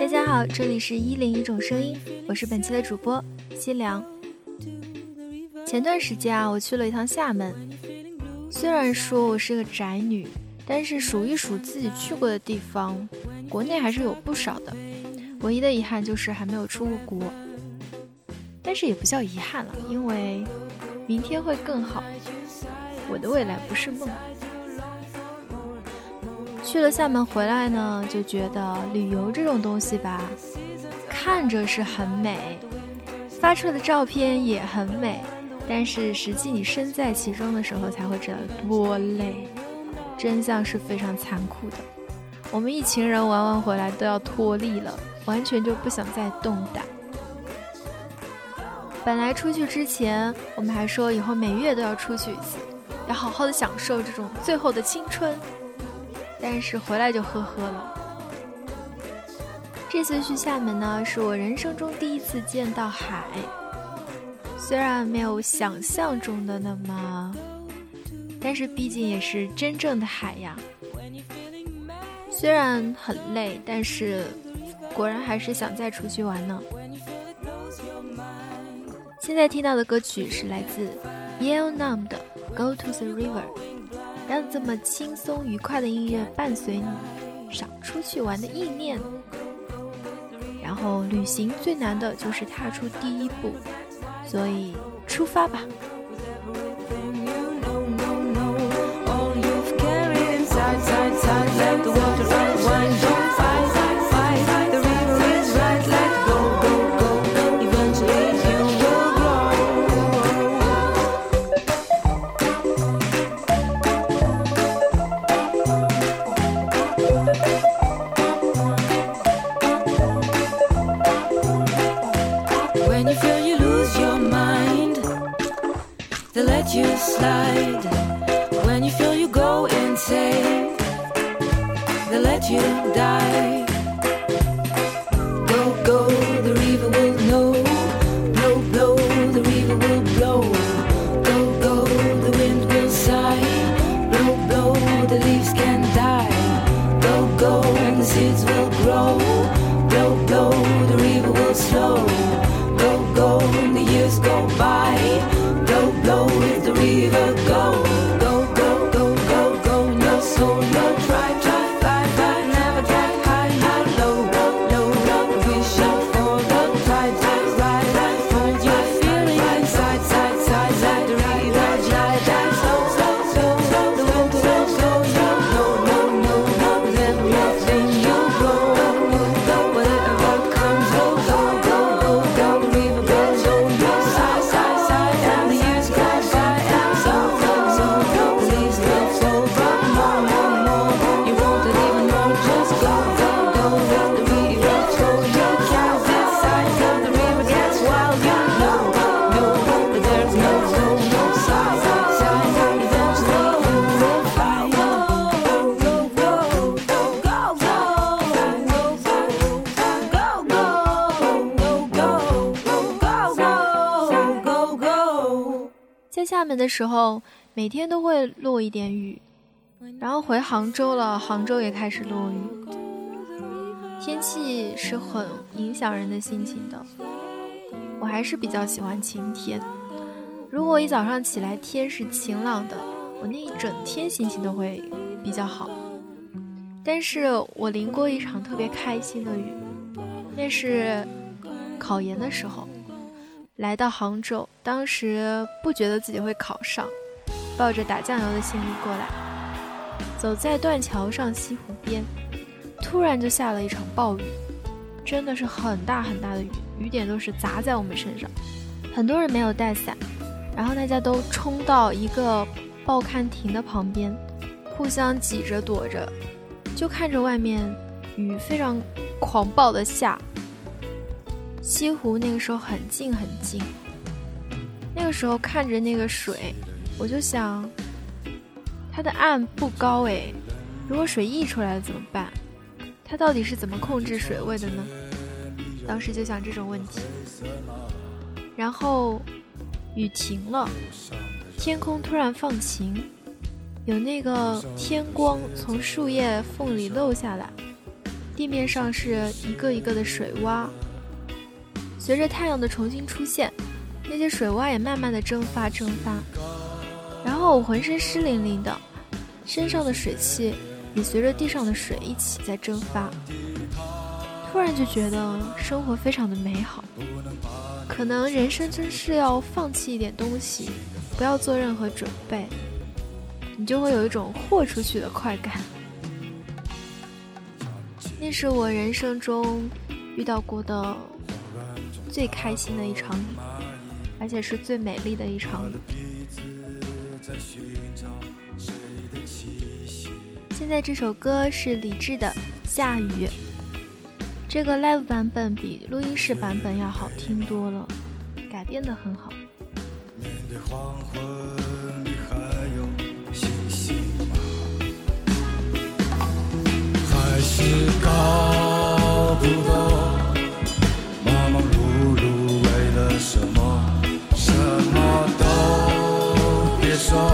大家好，这里是一零一种声音，我是本期的主播西凉。前段时间啊，我去了一趟厦门。虽然说我是个宅女，但是数一数自己去过的地方，国内还是有不少的。唯一的遗憾就是还没有出过国。但是也不叫遗憾了，因为明天会更好。我的未来不是梦。去了厦门回来呢，就觉得旅游这种东西吧，看着是很美，发出来的照片也很美，但是实际你身在其中的时候才会知道多累。真相是非常残酷的。我们一群人玩完回来都要脱力了，完全就不想再动弹。本来出去之前，我们还说以后每月都要出去一次，要好好的享受这种最后的青春。但是回来就呵呵了。这次去厦门呢，是我人生中第一次见到海，虽然没有想象中的那么，但是毕竟也是真正的海呀。虽然很累，但是果然还是想再出去玩呢。现在听到的歌曲是来自 Yale Nam 的《Go to the River》，让这么轻松愉快的音乐伴随你少出去玩的意念。然后，旅行最难的就是踏出第一步，所以出发吧。的时候，每天都会落一点雨，然后回杭州了，杭州也开始落雨。天气是很影响人的心情的。我还是比较喜欢晴天。如果一早上起来天是晴朗的，我那一整天心情都会比较好。但是我淋过一场特别开心的雨，那是考研的时候。来到杭州，当时不觉得自己会考上，抱着打酱油的心理过来，走在断桥上西湖边，突然就下了一场暴雨，真的是很大很大的雨，雨点都是砸在我们身上，很多人没有带伞，然后大家都冲到一个报刊亭的旁边，互相挤着躲着，就看着外面雨非常狂暴的下。西湖那个时候很静很静，那个时候看着那个水，我就想，它的岸不高诶，如果水溢出来了怎么办？它到底是怎么控制水位的呢？当时就想这种问题。然后雨停了，天空突然放晴，有那个天光从树叶缝里漏下来，地面上是一个一个的水洼。随着太阳的重新出现，那些水洼也慢慢的蒸发蒸发，然后我浑身湿淋淋的，身上的水汽也随着地上的水一起在蒸发。突然就觉得生活非常的美好，可能人生真是要放弃一点东西，不要做任何准备，你就会有一种豁出去的快感。那是我人生中遇到过的最开心的一场，而且是最美丽的一场雨。现在这首歌是李志的《下雨》。这个 live 版本比录音室版本要好听多了，改编的很好。面对黄昏，你还有信心吗？还是搞都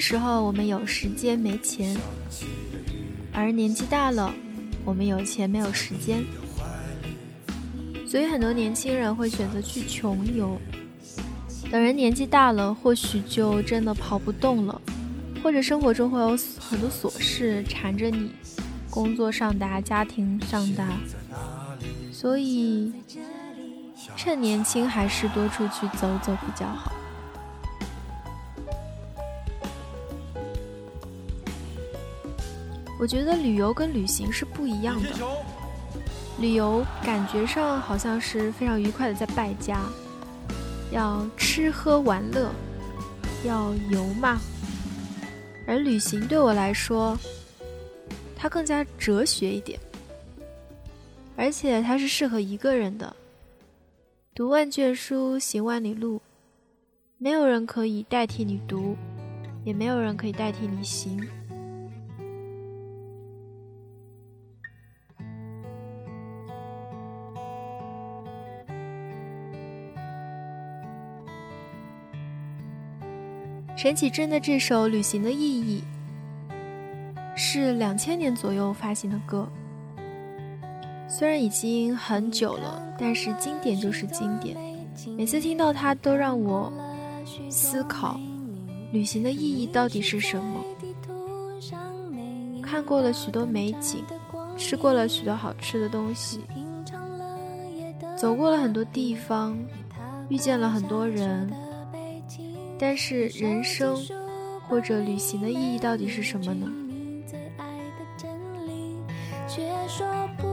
时候，我们有时间没钱；而年纪大了，我们有钱没有时间。所以很多年轻人会选择去穷游。等人年纪大了，或许就真的跑不动了，或者生活中会有很多琐事缠着你，工作上达，家庭上达。所以趁年轻，还是多出去走走比较好。我觉得旅游跟旅行是不一样的。旅游感觉上好像是非常愉快的在败家，要吃喝玩乐，要游嘛。而旅行对我来说，它更加哲学一点，而且它是适合一个人的。读万卷书，行万里路，没有人可以代替你读，也没有人可以代替你行。陈绮贞的这首《旅行的意义》是两千年左右发行的歌，虽然已经很久了，但是经典就是经典。每次听到它，都让我思考旅行的意义到底是什么。看过了许多美景，吃过了许多好吃的东西，走过了很多地方，遇见了很多人。但是人生或者旅行的意义到底是什么呢？却说不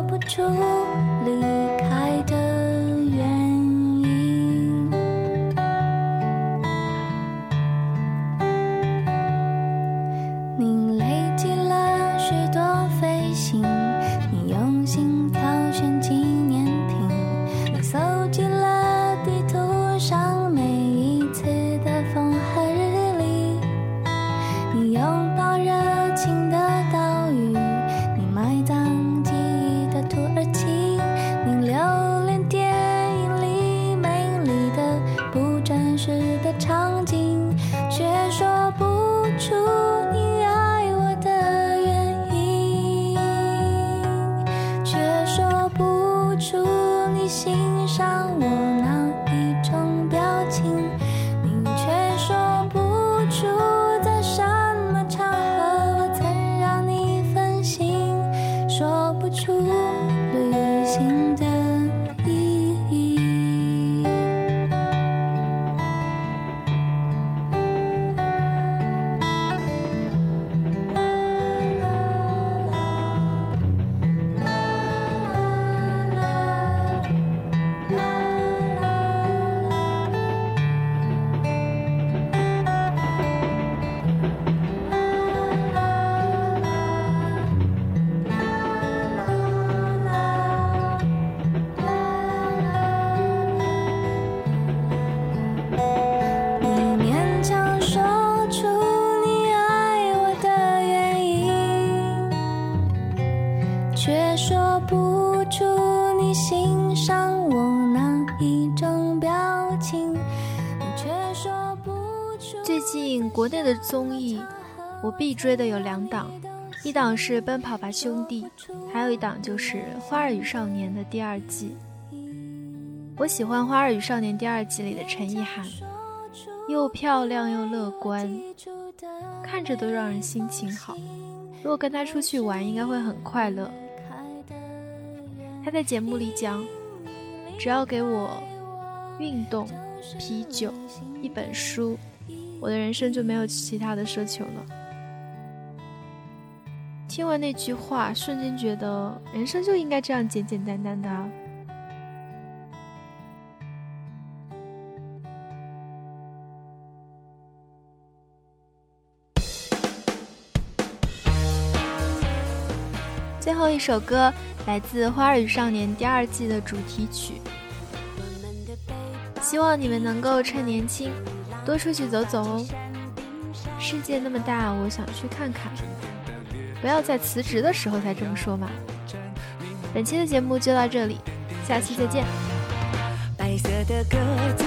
留不住离开的。的综艺，我必追的有两档，一档是《奔跑吧兄弟》，还有一档就是《花儿与少年》的第二季。我喜欢《花儿与少年》第二季里的陈意涵，又漂亮又乐观，看着都让人心情好。如果跟他出去玩，应该会很快乐。他在节目里讲，只要给我运动、啤酒、一本书，我的人生就没有其他的奢求了。听完那句话，瞬间觉得人生就应该这样简简单单的啊。最后一首歌来自《花儿与少年》第二季的主题曲，希望你们能够趁年轻多出去走走哦。世界那么大，我想去看看。不要在辞职的时候才这么说嘛。本期的节目就到这里，下期再见。白色的鸽子